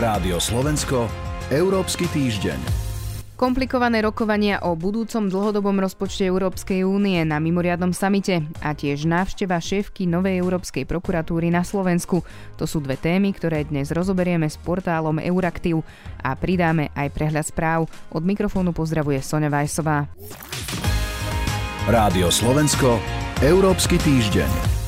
Rádio Slovensko, Európsky týždeň. Komplikované rokovania o budúcom dlhodobom rozpočte Európskej únie na mimoriadnom samite a tiež návšteva šéfky Novej Európskej prokuratúry na Slovensku. To sú dve témy, ktoré dnes rozoberieme s portálom Euraktiv a pridáme aj prehľad správ. Od mikrofónu pozdravuje Sonja Vajsová. Rádio Slovensko, Európsky týždeň.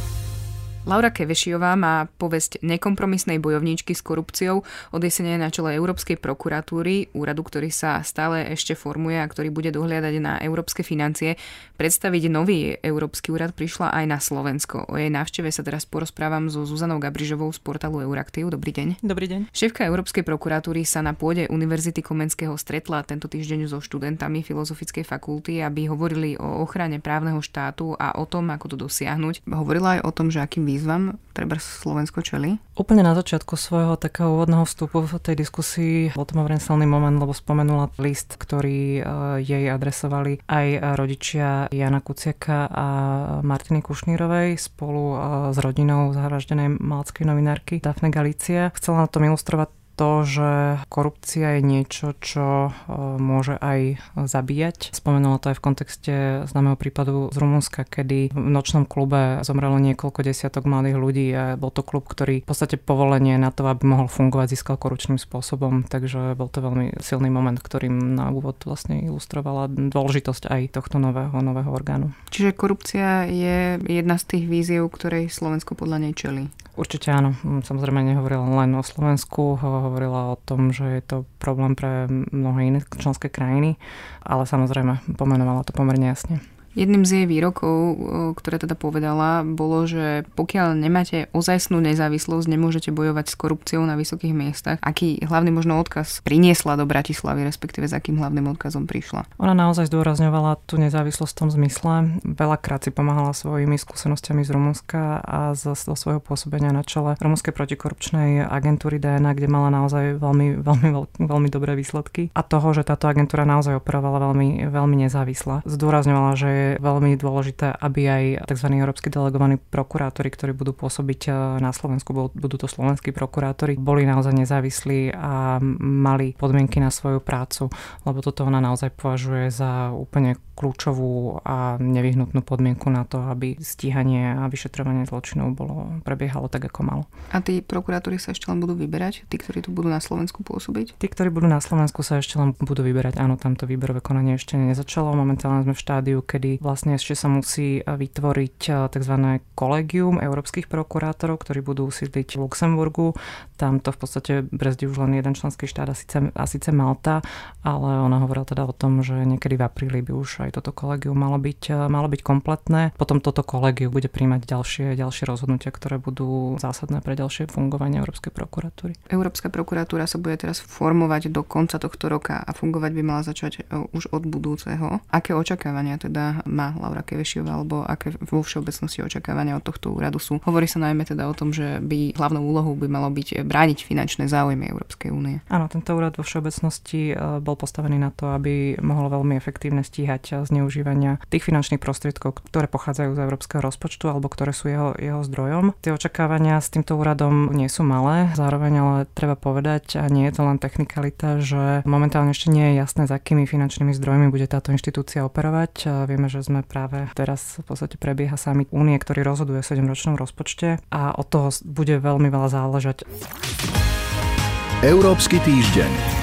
Laura Kevešiová má povesť nekompromisnej bojovníčky s korupciou od jesene na čele Európskej prokuratúry, úradu, ktorý sa stále ešte formuje a ktorý bude dohliadať na európske financie. Predstaviť nový Európsky úrad prišla aj na Slovensko. O jej návšteve sa teraz porozprávam so Zuzanou Gabrižovou z portálu Euraktiv. Dobrý deň. Dobrý deň. Šéfka Európskej prokuratúry sa na pôde Univerzity Komenského stretla tento týždeň so študentami Filozofickej fakulty, aby hovorili o ochrane právneho štátu a o tom, ako to dosiahnuť. Hovorila aj o tom, že akým výzvam treba Slovensko čeli? Úplne na začiatku svojho takého úvodného vstupu v tej diskusii bol to silný moment, lebo spomenula list, ktorý e, jej adresovali aj rodičia Jana Kuciaka a Martiny Kušnírovej spolu e, s rodinou zahraždenej malackej novinárky Dafne Galícia. Chcela na tom ilustrovať to, že korupcia je niečo, čo e, môže aj zabíjať. Spomenula to aj v kontexte známeho prípadu z Rumunska, kedy v nočnom klube zomrelo niekoľko desiatok mladých ľudí a bol to klub, ktorý v podstate povolenie na to, aby mohol fungovať, získal korupčným spôsobom, takže bol to veľmi silný moment, ktorým na úvod vlastne ilustrovala dôležitosť aj tohto nového, nového orgánu. Čiže korupcia je jedna z tých víziev, ktorej Slovensko podľa nej čeli. Určite áno. Samozrejme nehovorila len o Slovensku, hovorila o tom, že je to problém pre mnohé iné členské krajiny, ale samozrejme pomenovala to pomerne jasne. Jedným z jej výrokov, ktoré teda povedala, bolo, že pokiaľ nemáte ozajstnú nezávislosť, nemôžete bojovať s korupciou na vysokých miestach. Aký hlavný možno odkaz priniesla do Bratislavy, respektíve s akým hlavným odkazom prišla? Ona naozaj zdôrazňovala tú nezávislosť v tom zmysle. Veľakrát si pomáhala svojimi skúsenostiami z Rumunska a zo, svojho pôsobenia na čele Rumunskej protikorupčnej agentúry DNA, kde mala naozaj veľmi, veľmi, veľmi dobré výsledky a toho, že táto agentúra naozaj operovala veľmi, veľmi nezávisle. Zdôrazňovala, že je veľmi dôležité, aby aj tzv. európsky delegovaní prokurátori, ktorí budú pôsobiť e, na Slovensku, budú to slovenskí prokurátori, boli naozaj nezávislí a mali podmienky na svoju prácu, lebo toto ona naozaj považuje za úplne kľúčovú a nevyhnutnú podmienku na to, aby stíhanie a vyšetrovanie zločinov bolo, prebiehalo tak, ako malo. A tí prokurátori sa ešte len budú vyberať? Tí, ktorí tu budú na Slovensku pôsobiť? Tí, ktorí budú na Slovensku sa ešte len budú vyberať. Áno, tamto výberové konanie ešte nezačalo. Momentálne sme v štádiu, kedy vlastne ešte sa musí vytvoriť eh, tzv. kolegium európskych prokurátorov, ktorí budú sídliť v Luxemburgu. Tam to v podstate brzdí už len jeden členský štát a síce, a síce Malta, ale ona hovorila teda o tom, že niekedy v apríli by už aj toto kolegium malo byť, eh, malo byť kompletné. Potom toto kolegium bude príjmať ďalšie, ďalšie rozhodnutia, ktoré budú zásadné pre ďalšie fungovanie Európskej prokuratúry. Európska prokuratúra sa bude teraz formovať do konca tohto roka a fungovať by mala začať už od budúceho. Aké očakávania teda má Laura Kevešiová, alebo aké vo všeobecnosti očakávania od tohto úradu sú? Hovorí sa najmä teda o tom, že by hlavnou úlohou by malo byť brániť finančné záujmy Európskej únie. Áno, tento úrad vo všeobecnosti eh, bol postavený na to, aby mohol veľmi efektívne stíhať zneužívania tých finančných prostriedkov, ktoré pochádzajú z európskeho rozpočtu alebo ktoré sú jeho, jeho zdrojom. Tie očakávania s týmto úradom nie sú malé, zároveň ale treba povedať, a nie je to len technikalita, že momentálne ešte nie je jasné, s akými finančnými zdrojmi bude táto inštitúcia operovať. Vieme, že sme práve teraz v podstate prebieha summit únie, ktorý rozhoduje o 7-ročnom rozpočte a od toho bude veľmi veľa záležať. Európsky týždeň.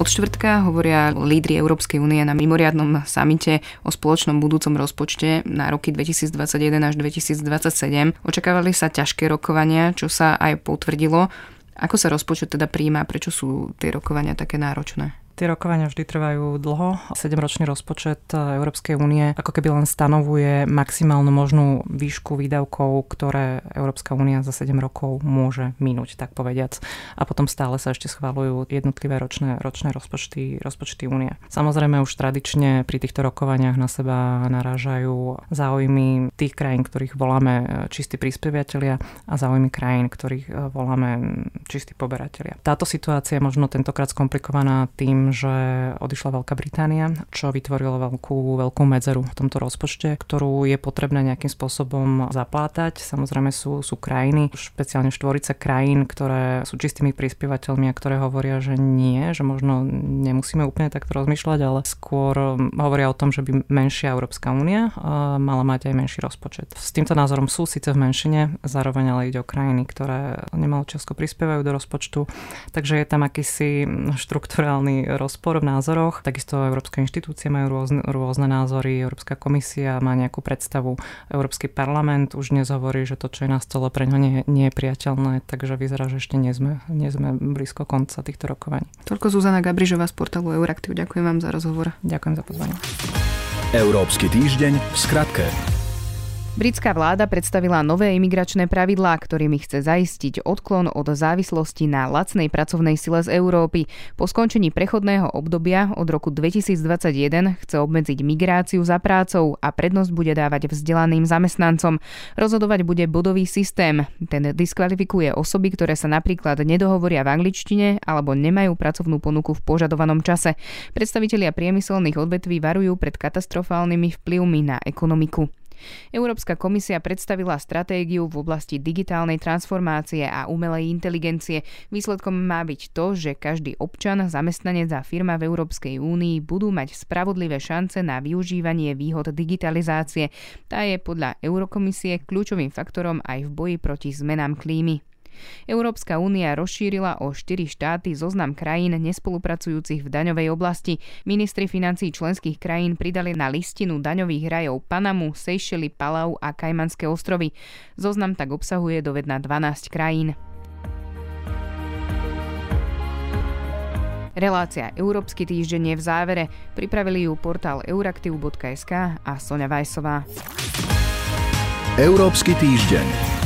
Od štvrtka hovoria lídry Európskej únie na mimoriadnom samite o spoločnom budúcom rozpočte na roky 2021 až 2027. Očakávali sa ťažké rokovania, čo sa aj potvrdilo. Ako sa rozpočet teda príjma, prečo sú tie rokovania také náročné? Tie rokovania vždy trvajú dlho. 7-ročný rozpočet Európskej únie ako keby len stanovuje maximálnu možnú výšku výdavkov, ktoré Európska únia za 7 rokov môže minúť, tak povediac. A potom stále sa ešte schvalujú jednotlivé ročné, ročné rozpočty, rozpočty únie. Samozrejme už tradične pri týchto rokovaniach na seba narážajú záujmy tých krajín, ktorých voláme čistí prispievateľia a záujmy krajín, ktorých voláme čistí poberatelia. Táto situácia je možno tentokrát skomplikovaná tým, že odišla Veľká Británia, čo vytvorilo veľkú, veľkú medzeru v tomto rozpočte, ktorú je potrebné nejakým spôsobom zaplátať. Samozrejme sú, sú krajiny, špeciálne štvorica krajín, ktoré sú čistými prispievateľmi a ktoré hovoria, že nie, že možno nemusíme úplne takto rozmýšľať, ale skôr hovoria o tom, že by menšia Európska únia mala mať aj menší rozpočet. S týmto názorom sú síce v menšine, zároveň ale ide o krajiny, ktoré nemalo Česko prispievajú do rozpočtu, takže je tam akýsi štruktúrálny rozpor v názoroch. Takisto európske inštitúcie majú rôzne, rôzne názory, Európska komisia má nejakú predstavu, Európsky parlament už dnes hovorí, že to, čo je na stole pre ňo nie, nie je priateľné, takže vyzerá, že ešte nie sme, nie sme blízko konca týchto rokovaní. Toľko Zuzana Gabrižová z portálu Euraktiv. Ďakujem vám za rozhovor. Ďakujem za pozvanie. Európsky týždeň v skratke. Britská vláda predstavila nové imigračné pravidlá, ktorými chce zaistiť odklon od závislosti na lacnej pracovnej sile z Európy. Po skončení prechodného obdobia od roku 2021 chce obmedziť migráciu za prácou a prednosť bude dávať vzdelaným zamestnancom. Rozhodovať bude bodový systém. Ten diskvalifikuje osoby, ktoré sa napríklad nedohovoria v angličtine alebo nemajú pracovnú ponuku v požadovanom čase. Predstavitelia priemyselných odvetví varujú pred katastrofálnymi vplyvmi na ekonomiku. Európska komisia predstavila stratégiu v oblasti digitálnej transformácie a umelej inteligencie. Výsledkom má byť to, že každý občan, zamestnanec a firma v Európskej únii budú mať spravodlivé šance na využívanie výhod digitalizácie. Tá je podľa Eurokomisie kľúčovým faktorom aj v boji proti zmenám klímy. Európska únia rozšírila o štyri štáty zoznam krajín nespolupracujúcich v daňovej oblasti. Ministri financí členských krajín pridali na listinu daňových rajov Panamu, Seychely, Palau a Kajmanské ostrovy. Zoznam tak obsahuje dovedna 12 krajín. Relácia Európsky týždeň je v závere. Pripravili ju portál euraktiv.sk a Sonja Vajsová. Európsky týždeň.